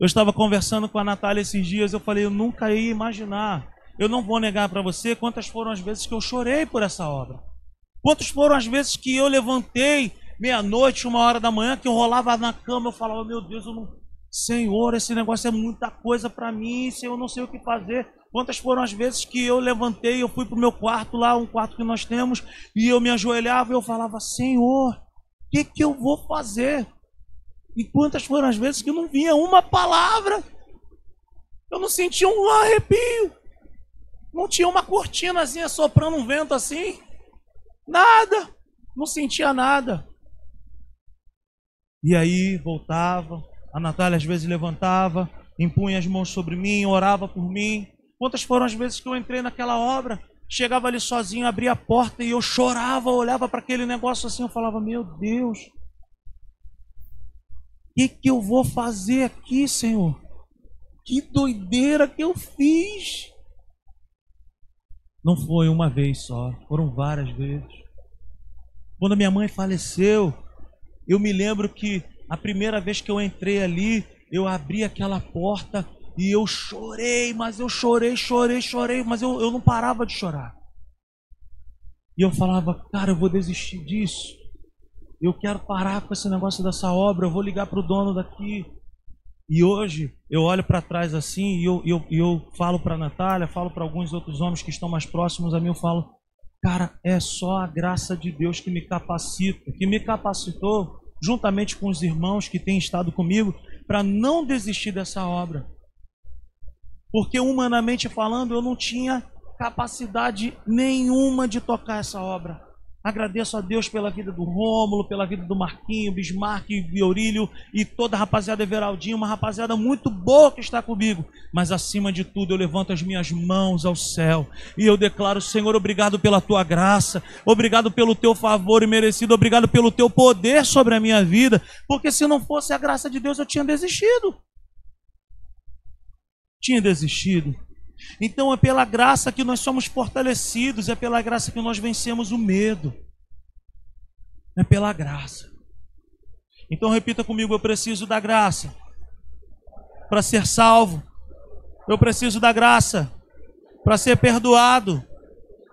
Eu estava conversando com a Natália esses dias, eu falei, eu nunca ia imaginar. Eu não vou negar para você quantas foram as vezes que eu chorei por essa obra. Quantas foram as vezes que eu levantei meia-noite, uma hora da manhã, que eu rolava na cama, eu falava, meu Deus, eu não... Senhor, esse negócio é muita coisa para mim, Senhor, eu não sei o que fazer. Quantas foram as vezes que eu levantei, eu fui para o meu quarto lá, um quarto que nós temos, e eu me ajoelhava e eu falava, Senhor, o que, que eu vou fazer? E quantas foram as vezes que não vinha uma palavra? Eu não sentia um arrepio. Não tinha uma cortinazinha soprando um vento assim. Nada. Não sentia nada. E aí voltava. A Natália às vezes levantava, impunha as mãos sobre mim, orava por mim. Quantas foram as vezes que eu entrei naquela obra? Chegava ali sozinho, abria a porta e eu chorava, olhava para aquele negócio assim, eu falava: Meu Deus, que, que eu vou fazer aqui, Senhor? Que doideira que eu fiz! Não foi uma vez só, foram várias vezes. Quando minha mãe faleceu, eu me lembro que a primeira vez que eu entrei ali, eu abri aquela porta e eu chorei, mas eu chorei, chorei, chorei, mas eu, eu não parava de chorar. E eu falava, cara, eu vou desistir disso. Eu quero parar com esse negócio dessa obra, eu vou ligar para o dono daqui. E hoje eu olho para trás assim e eu, eu, eu falo para Natália, falo para alguns outros homens que estão mais próximos a mim, eu falo, cara, é só a graça de Deus que me capacita, que me capacitou, juntamente com os irmãos que têm estado comigo, para não desistir dessa obra porque humanamente falando eu não tinha capacidade nenhuma de tocar essa obra. Agradeço a Deus pela vida do Rômulo, pela vida do Marquinho, Bismarck, Viorílio e toda a rapaziada Everaldinho, uma rapaziada muito boa que está comigo. Mas acima de tudo, eu levanto as minhas mãos ao céu e eu declaro, Senhor, obrigado pela tua graça, obrigado pelo teu favor e merecido, obrigado pelo teu poder sobre a minha vida, porque se não fosse a graça de Deus, eu tinha desistido tinha desistido. Então é pela graça que nós somos fortalecidos, é pela graça que nós vencemos o medo. É pela graça. Então repita comigo: eu preciso da graça para ser salvo. Eu preciso da graça para ser perdoado.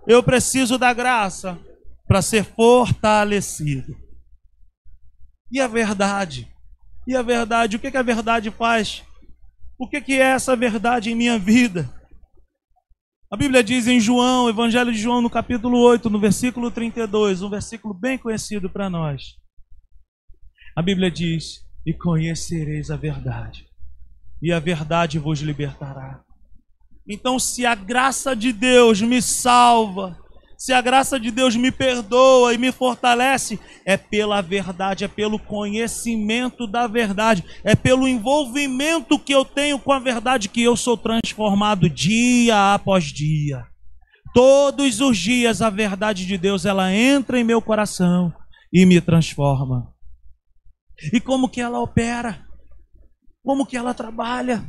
Eu preciso da graça para ser fortalecido. E a verdade? E a verdade? O que, que a verdade faz? O que, que é essa verdade em minha vida? A Bíblia diz em João, Evangelho de João, no capítulo 8, no versículo 32, um versículo bem conhecido para nós. A Bíblia diz: E conhecereis a verdade, e a verdade vos libertará. Então, se a graça de Deus me salva, se a graça de Deus me perdoa e me fortalece, é pela verdade, é pelo conhecimento da verdade, é pelo envolvimento que eu tenho com a verdade que eu sou transformado dia após dia. Todos os dias a verdade de Deus ela entra em meu coração e me transforma. E como que ela opera? Como que ela trabalha?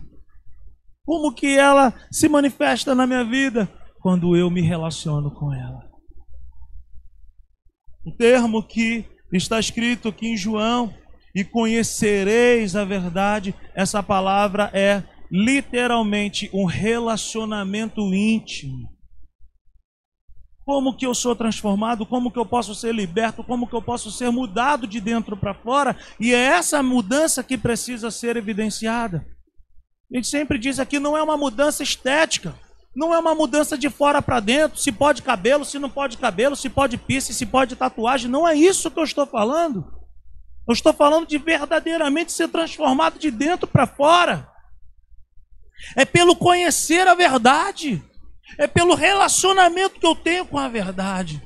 Como que ela se manifesta na minha vida? Quando eu me relaciono com ela. O termo que está escrito aqui em João, e conhecereis a verdade, essa palavra é literalmente um relacionamento íntimo. Como que eu sou transformado? Como que eu posso ser liberto? Como que eu posso ser mudado de dentro para fora? E é essa mudança que precisa ser evidenciada. A gente sempre diz aqui, não é uma mudança estética. Não é uma mudança de fora para dentro, se pode cabelo, se não pode cabelo, se pode piercing, se pode tatuagem. Não é isso que eu estou falando. Eu estou falando de verdadeiramente ser transformado de dentro para fora. É pelo conhecer a verdade. É pelo relacionamento que eu tenho com a verdade.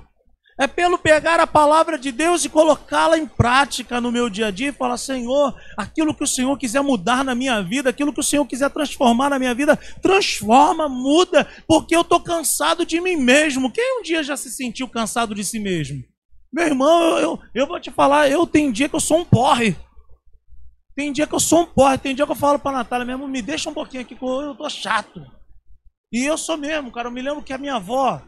É pelo pegar a palavra de Deus e colocá-la em prática no meu dia a dia e falar: Senhor, aquilo que o Senhor quiser mudar na minha vida, aquilo que o Senhor quiser transformar na minha vida, transforma, muda, porque eu estou cansado de mim mesmo. Quem um dia já se sentiu cansado de si mesmo? Meu irmão, eu, eu, eu vou te falar, eu tenho dia que eu sou um porre. Tem dia que eu sou um porre, tem dia que eu falo para a Natália mesmo, me deixa um pouquinho aqui, eu estou chato. E eu sou mesmo, cara. Eu me lembro que a minha avó.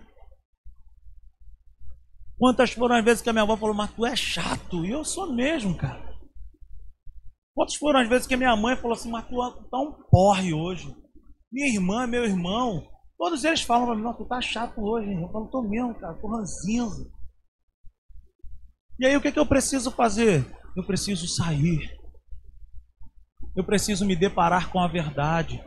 Quantas foram as vezes que a minha avó falou, mas tu é chato? E eu sou mesmo, cara. Quantas foram as vezes que a minha mãe falou assim, mas tu tá um porre hoje? Minha irmã, meu irmão, todos eles falam pra mim, não, tu tá chato hoje, hein? Eu falo, tô mesmo, cara, tô ranzinho. E aí o que, que eu preciso fazer? Eu preciso sair. Eu preciso me deparar com a verdade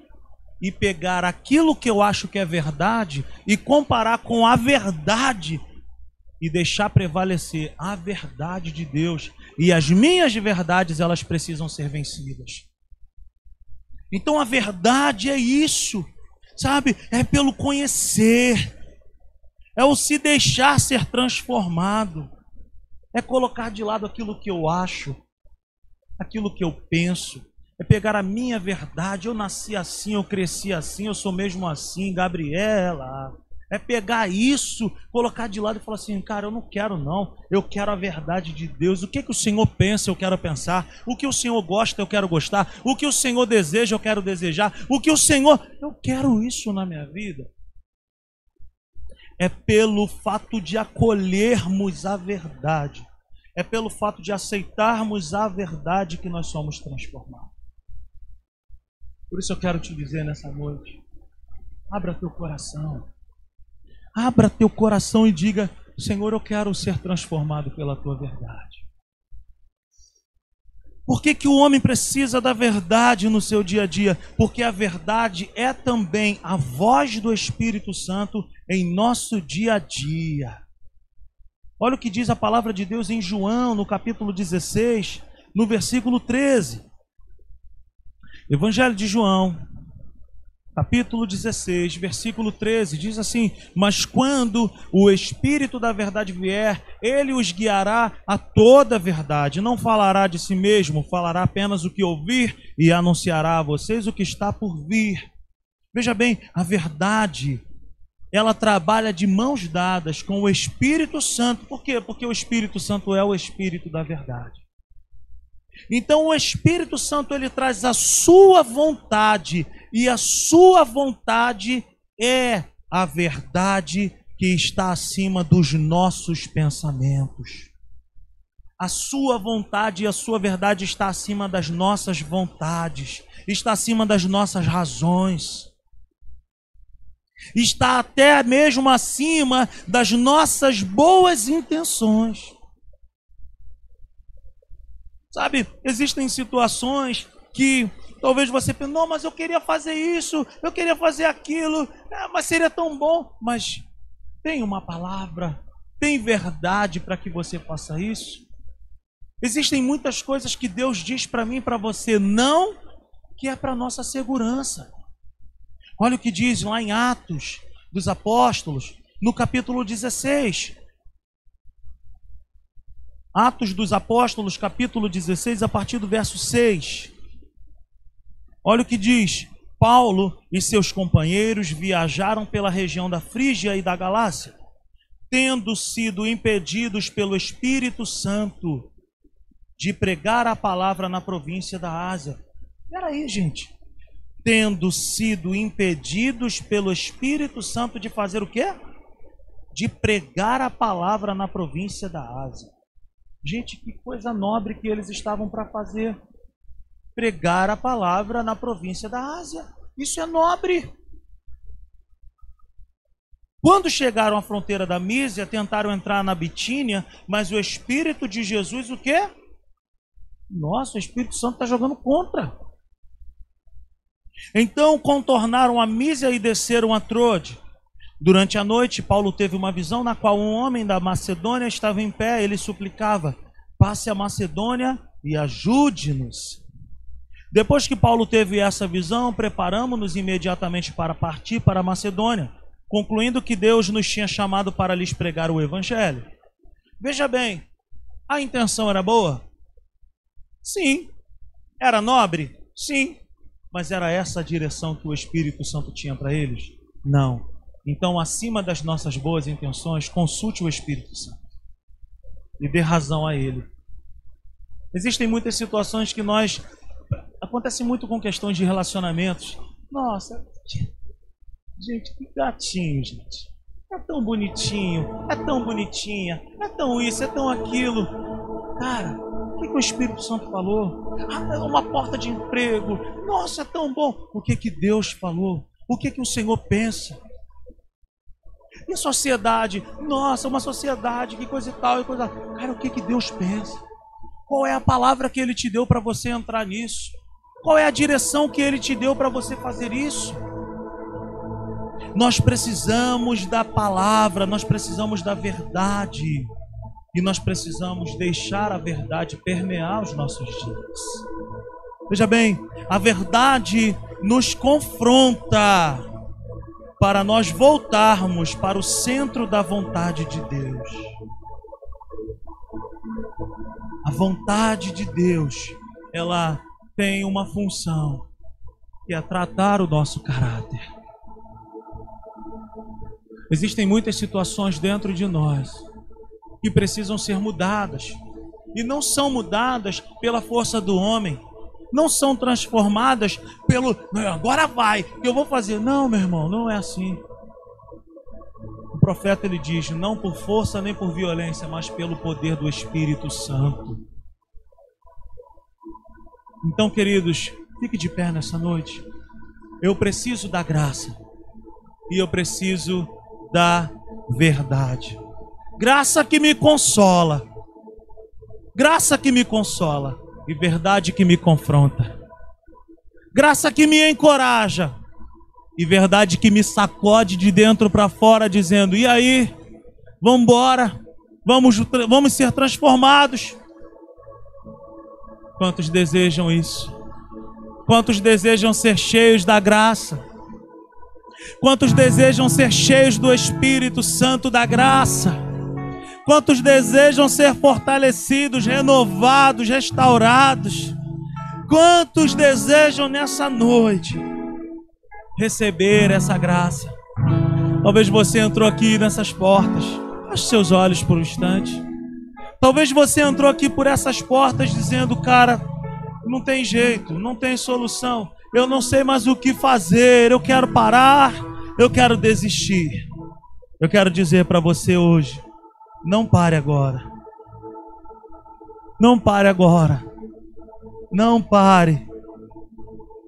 e pegar aquilo que eu acho que é verdade e comparar com a verdade e deixar prevalecer a verdade de Deus e as minhas verdades elas precisam ser vencidas. Então a verdade é isso, sabe? É pelo conhecer, é o se deixar ser transformado, é colocar de lado aquilo que eu acho, aquilo que eu penso, é pegar a minha verdade. Eu nasci assim, eu cresci assim, eu sou mesmo assim, Gabriela. É pegar isso, colocar de lado e falar assim, cara, eu não quero não, eu quero a verdade de Deus. O que, que o Senhor pensa, eu quero pensar. O que o Senhor gosta, eu quero gostar. O que o Senhor deseja, eu quero desejar. O que o Senhor, eu quero isso na minha vida. É pelo fato de acolhermos a verdade, é pelo fato de aceitarmos a verdade que nós somos transformados. Por isso eu quero te dizer nessa noite: abra teu coração. Abra teu coração e diga: Senhor, eu quero ser transformado pela tua verdade. Por que, que o homem precisa da verdade no seu dia a dia? Porque a verdade é também a voz do Espírito Santo em nosso dia a dia. Olha o que diz a palavra de Deus em João, no capítulo 16, no versículo 13. Evangelho de João, capítulo 16, versículo 13, diz assim: Mas quando o Espírito da Verdade vier, ele os guiará a toda a verdade. Não falará de si mesmo, falará apenas o que ouvir e anunciará a vocês o que está por vir. Veja bem, a verdade, ela trabalha de mãos dadas com o Espírito Santo. Por quê? Porque o Espírito Santo é o Espírito da verdade. Então o Espírito Santo ele traz a sua vontade e a sua vontade é a verdade que está acima dos nossos pensamentos. A sua vontade e a sua verdade está acima das nossas vontades, está acima das nossas razões. Está até mesmo acima das nossas boas intenções. Sabe, existem situações que talvez você pense, não, mas eu queria fazer isso, eu queria fazer aquilo, é, mas seria tão bom. Mas tem uma palavra, tem verdade para que você faça isso? Existem muitas coisas que Deus diz para mim e para você não, que é para nossa segurança. Olha o que diz lá em Atos dos Apóstolos, no capítulo 16. Atos dos Apóstolos, capítulo 16, a partir do verso 6. Olha o que diz: Paulo e seus companheiros viajaram pela região da Frígia e da Galácia, tendo sido impedidos pelo Espírito Santo de pregar a palavra na província da Ásia. Espera aí, gente. Tendo sido impedidos pelo Espírito Santo de fazer o quê? De pregar a palavra na província da Ásia. Gente, que coisa nobre que eles estavam para fazer. Pregar a palavra na província da Ásia. Isso é nobre. Quando chegaram à fronteira da Mísia, tentaram entrar na Bitínia, mas o Espírito de Jesus, o quê? Nossa, o Espírito Santo está jogando contra. Então contornaram a Mísia e desceram a Trode. Durante a noite, Paulo teve uma visão na qual um homem da Macedônia estava em pé. Ele suplicava: passe a Macedônia e ajude-nos. Depois que Paulo teve essa visão, preparamos-nos imediatamente para partir para Macedônia, concluindo que Deus nos tinha chamado para lhes pregar o Evangelho. Veja bem, a intenção era boa? Sim. Era nobre? Sim. Mas era essa a direção que o Espírito Santo tinha para eles? Não. Então, acima das nossas boas intenções, consulte o Espírito Santo e dê razão a ele. Existem muitas situações que nós. Acontece muito com questões de relacionamentos. Nossa, Gente, que gatinho, gente. É tão bonitinho, é tão bonitinha, é tão isso, é tão aquilo. Cara, o que, que o Espírito Santo falou? Ah, é uma porta de emprego. Nossa, é tão bom. O que, que Deus falou? O que, que o Senhor pensa? E a sociedade? Nossa, uma sociedade, que coisa e tal, e coisa. Cara, o que, que Deus pensa? Qual é a palavra que Ele te deu para você entrar nisso? Qual é a direção que Ele te deu para você fazer isso? Nós precisamos da palavra, nós precisamos da verdade. E nós precisamos deixar a verdade permear os nossos dias. Veja bem, a verdade nos confronta para nós voltarmos para o centro da vontade de Deus. A vontade de Deus, ela tem uma função, que é tratar o nosso caráter. Existem muitas situações dentro de nós que precisam ser mudadas. E não são mudadas pela força do homem. Não são transformadas pelo. Agora vai, eu vou fazer. Não, meu irmão, não é assim. O profeta ele diz: não por força nem por violência, mas pelo poder do Espírito Santo. Então, queridos, fique de pé nessa noite. Eu preciso da graça. E eu preciso da verdade. Graça que me consola. Graça que me consola e verdade que me confronta. Graça que me encoraja e verdade que me sacode de dentro para fora dizendo: "E aí? Vamos embora. Vamos vamos ser transformados." Quantos desejam isso? Quantos desejam ser cheios da graça? Quantos desejam ser cheios do Espírito Santo da graça? Quantos desejam ser fortalecidos, renovados, restaurados? Quantos desejam nessa noite receber essa graça? Talvez você entrou aqui nessas portas. Feche seus olhos por um instante. Talvez você entrou aqui por essas portas dizendo, cara, não tem jeito, não tem solução eu não sei mais o que fazer, eu quero parar, eu quero desistir. Eu quero dizer para você hoje: não pare agora. Não pare agora. Não pare.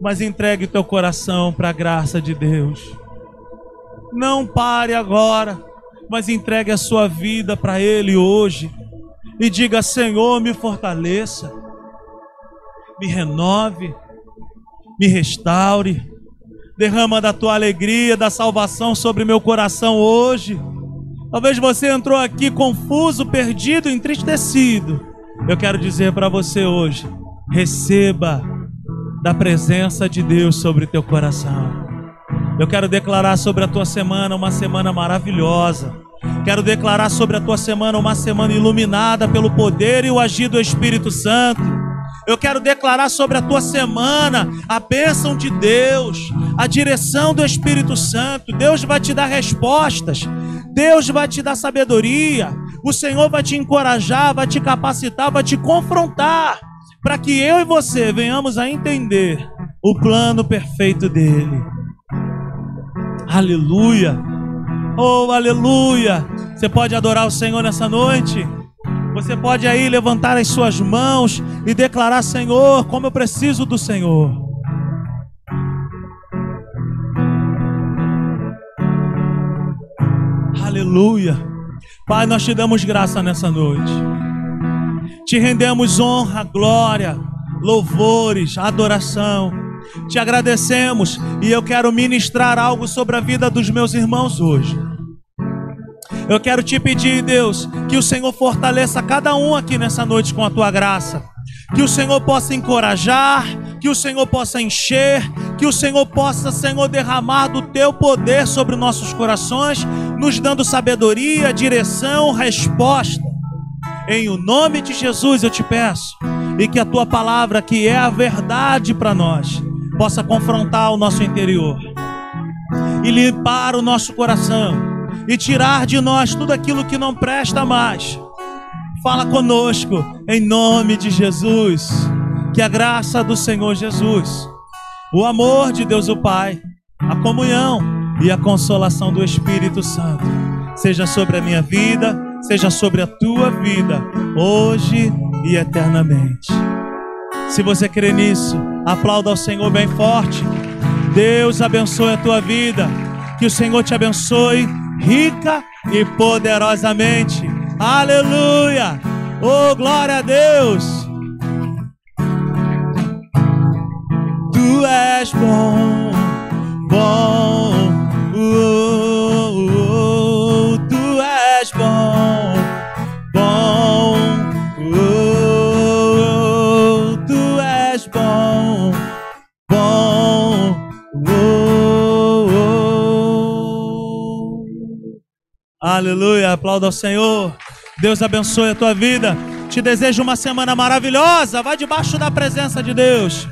Mas entregue teu coração para a graça de Deus. Não pare agora, mas entregue a sua vida para Ele hoje. E diga: Senhor, me fortaleça, me renove, me restaure. Derrama da tua alegria, da salvação sobre meu coração hoje. Talvez você entrou aqui confuso, perdido, entristecido. Eu quero dizer para você hoje: receba da presença de Deus sobre teu coração. Eu quero declarar sobre a tua semana uma semana maravilhosa. Quero declarar sobre a tua semana uma semana iluminada pelo poder e o agir do Espírito Santo. Eu quero declarar sobre a tua semana a bênção de Deus, a direção do Espírito Santo. Deus vai te dar respostas, Deus vai te dar sabedoria, o Senhor vai te encorajar, vai te capacitar, vai te confrontar, para que eu e você venhamos a entender o plano perfeito dele. Aleluia! Oh, aleluia! Você pode adorar o Senhor nessa noite? Você pode aí levantar as suas mãos e declarar: Senhor, como eu preciso do Senhor. Aleluia. Pai, nós te damos graça nessa noite. Te rendemos honra, glória, louvores, adoração. Te agradecemos e eu quero ministrar algo sobre a vida dos meus irmãos hoje. Eu quero te pedir, Deus, que o Senhor fortaleça cada um aqui nessa noite com a tua graça. Que o Senhor possa encorajar, que o Senhor possa encher, que o Senhor possa, Senhor, derramar do teu poder sobre nossos corações, nos dando sabedoria, direção, resposta. Em o nome de Jesus eu te peço, e que a tua palavra, que é a verdade para nós, possa confrontar o nosso interior e limpar o nosso coração e tirar de nós tudo aquilo que não presta mais. Fala conosco em nome de Jesus. Que a graça do Senhor Jesus, o amor de Deus o Pai, a comunhão e a consolação do Espírito Santo seja sobre a minha vida, seja sobre a tua vida, hoje e eternamente. Se você crê nisso, aplauda ao Senhor bem forte. Deus abençoe a tua vida. Que o Senhor te abençoe rica e poderosamente. Aleluia! Oh, glória a Deus! Tu és bom, bom. Oh, Aleluia, aplauda ao Senhor. Deus abençoe a tua vida. Te desejo uma semana maravilhosa. Vai debaixo da presença de Deus.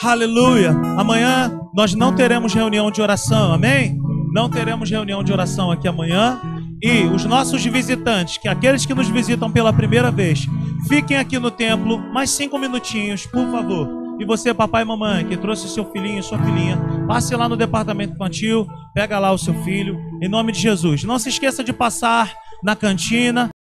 Aleluia. Amanhã nós não teremos reunião de oração, amém? Não teremos reunião de oração aqui amanhã. E os nossos visitantes, que aqueles que nos visitam pela primeira vez, fiquem aqui no templo mais cinco minutinhos, por favor. E você, papai e mamãe, que trouxe seu filhinho e sua filhinha, passe lá no departamento infantil, pega lá o seu filho, em nome de Jesus. Não se esqueça de passar na cantina.